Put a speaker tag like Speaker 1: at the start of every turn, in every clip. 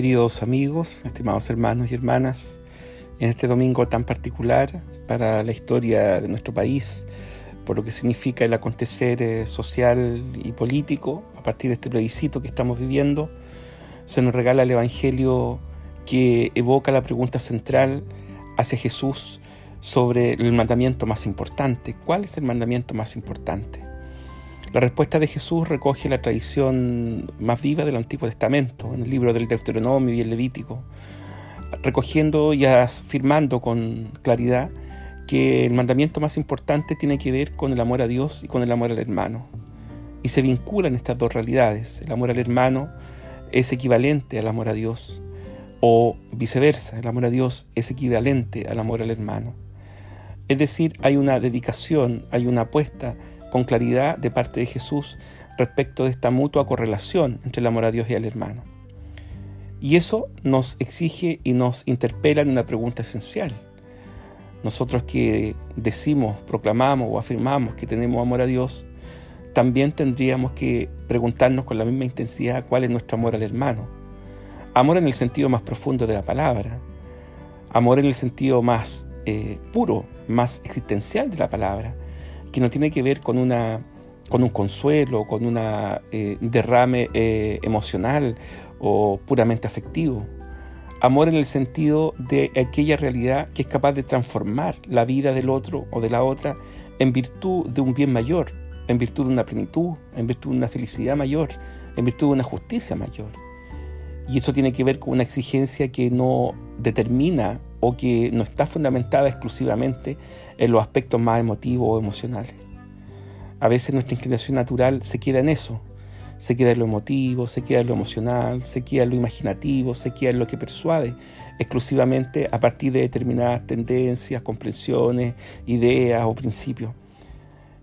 Speaker 1: Queridos amigos, estimados hermanos y hermanas, en este domingo tan particular para la historia de nuestro país, por lo que significa el acontecer eh, social y político a partir de este plebiscito que estamos viviendo, se nos regala el Evangelio que evoca la pregunta central hacia Jesús sobre el mandamiento más importante. ¿Cuál es el mandamiento más importante? La respuesta de Jesús recoge la tradición más viva del Antiguo Testamento, en el libro del Deuteronomio y el Levítico, recogiendo y afirmando con claridad que el mandamiento más importante tiene que ver con el amor a Dios y con el amor al hermano. Y se vinculan estas dos realidades. El amor al hermano es equivalente al amor a Dios, o viceversa, el amor a Dios es equivalente al amor al hermano. Es decir, hay una dedicación, hay una apuesta con claridad de parte de Jesús respecto de esta mutua correlación entre el amor a Dios y al hermano. Y eso nos exige y nos interpela en una pregunta esencial. Nosotros que decimos, proclamamos o afirmamos que tenemos amor a Dios, también tendríamos que preguntarnos con la misma intensidad cuál es nuestro amor al hermano. Amor en el sentido más profundo de la palabra, amor en el sentido más eh, puro, más existencial de la palabra, que no tiene que ver con, una, con un consuelo, con un eh, derrame eh, emocional o puramente afectivo. Amor en el sentido de aquella realidad que es capaz de transformar la vida del otro o de la otra en virtud de un bien mayor, en virtud de una plenitud, en virtud de una felicidad mayor, en virtud de una justicia mayor. Y eso tiene que ver con una exigencia que no determina o que no está fundamentada exclusivamente en los aspectos más emotivos o emocionales. A veces nuestra inclinación natural se queda en eso, se queda en lo emotivo, se queda en lo emocional, se queda en lo imaginativo, se queda en lo que persuade exclusivamente a partir de determinadas tendencias, comprensiones, ideas o principios.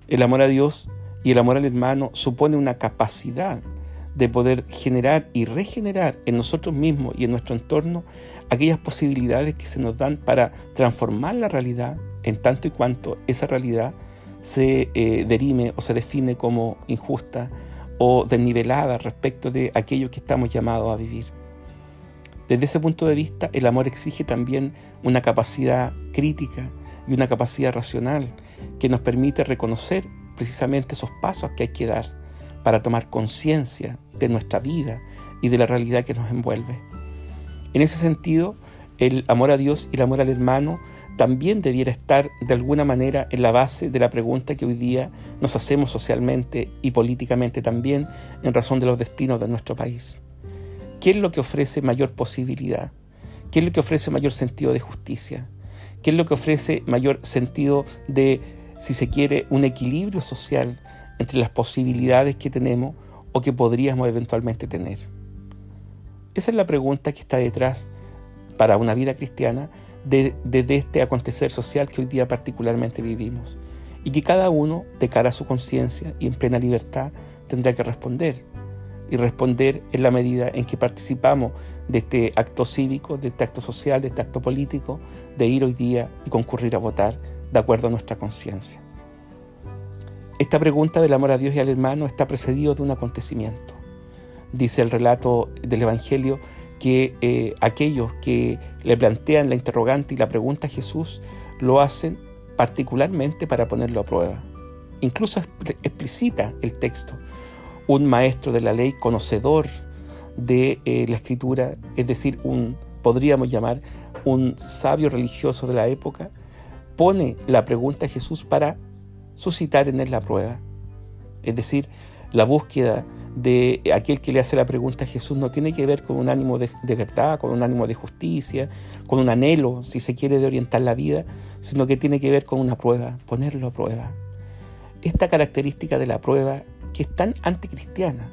Speaker 1: El amor a Dios y el amor al hermano supone una capacidad de poder generar y regenerar en nosotros mismos y en nuestro entorno aquellas posibilidades que se nos dan para transformar la realidad en tanto y cuanto esa realidad se eh, derime o se define como injusta o desnivelada respecto de aquello que estamos llamados a vivir. Desde ese punto de vista, el amor exige también una capacidad crítica y una capacidad racional que nos permite reconocer precisamente esos pasos que hay que dar para tomar conciencia de nuestra vida y de la realidad que nos envuelve. En ese sentido, el amor a Dios y el amor al hermano también debiera estar de alguna manera en la base de la pregunta que hoy día nos hacemos socialmente y políticamente también en razón de los destinos de nuestro país. ¿Qué es lo que ofrece mayor posibilidad? ¿Qué es lo que ofrece mayor sentido de justicia? ¿Qué es lo que ofrece mayor sentido de, si se quiere, un equilibrio social entre las posibilidades que tenemos o que podríamos eventualmente tener? Esa es la pregunta que está detrás para una vida cristiana de, este acontecer social que hoy día particularmente vivimos y que cada uno, de cara a su conciencia y en plena libertad, tendrá que responder. Y responder en la medida en que participamos de este acto cívico, de este acto social, de este acto político, de ir hoy día y concurrir a votar de acuerdo a nuestra conciencia. Esta pregunta del amor a Dios y al hermano está precedido de un acontecimiento dice el relato del Evangelio, que eh, aquellos que le plantean la interrogante y la pregunta a Jesús lo hacen particularmente para ponerlo a prueba. Incluso explicita el texto. Un maestro de la ley, conocedor de eh, la escritura, es decir, un, podríamos llamar un sabio religioso de la época, pone la pregunta a Jesús para suscitar en él la prueba. Es decir, la búsqueda de aquel que le hace la pregunta a Jesús no tiene que ver con un ánimo de, verdad, con un ánimo de justicia, con un anhelo, si se quiere, de orientar la vida, sino que tiene que ver con una prueba, ponerlo a prueba. Esta característica de la prueba que es tan anticristiana,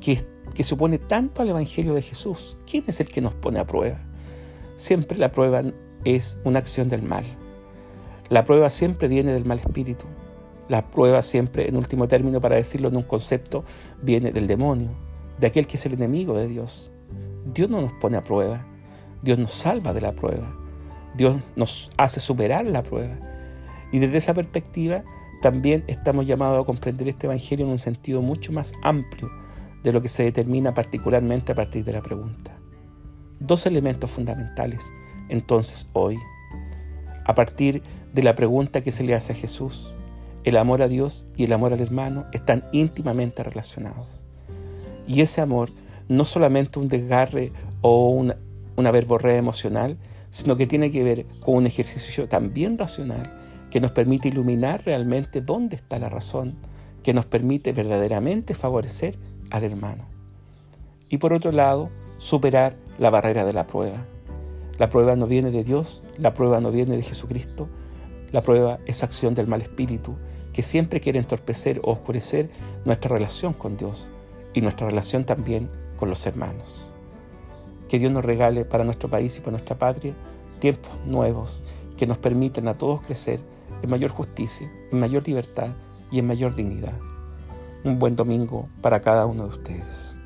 Speaker 1: que, que supone tanto al Evangelio de Jesús, ¿quién es el que nos pone a prueba? Siempre la prueba es una acción del mal. La prueba siempre viene del mal espíritu. La prueba siempre, en último término, para decirlo en un concepto, viene del demonio, de aquel que es el enemigo de Dios. Dios no nos pone a prueba, Dios nos salva de la prueba, Dios nos hace superar la prueba. Y desde esa perspectiva también estamos llamados a comprender este Evangelio en un sentido mucho más amplio de lo que se determina particularmente a partir de la pregunta. dos elementos fundamentales. Entonces hoy, a partir de la pregunta que se le hace a Jesús, el amor a Dios y el amor al hermano están íntimamente relacionados. Y ese amor no solamente un desgarre o una, una verborrea emocional, sino que tiene que ver con un ejercicio también racional que nos permite iluminar realmente dónde está la razón, que nos permite verdaderamente favorecer al hermano. Y por otro lado, superar la barrera de la prueba. La prueba no viene de Dios, la prueba no viene de Jesucristo, la prueba es acción del mal espíritu que siempre quiere entorpecer o oscurecer nuestra relación con Dios y nuestra relación también con los hermanos. Que Dios nos regale para nuestro país y para nuestra patria tiempos nuevos que nos permitan a todos crecer en mayor justicia, en mayor libertad y en mayor dignidad. Un buen domingo para cada uno de ustedes.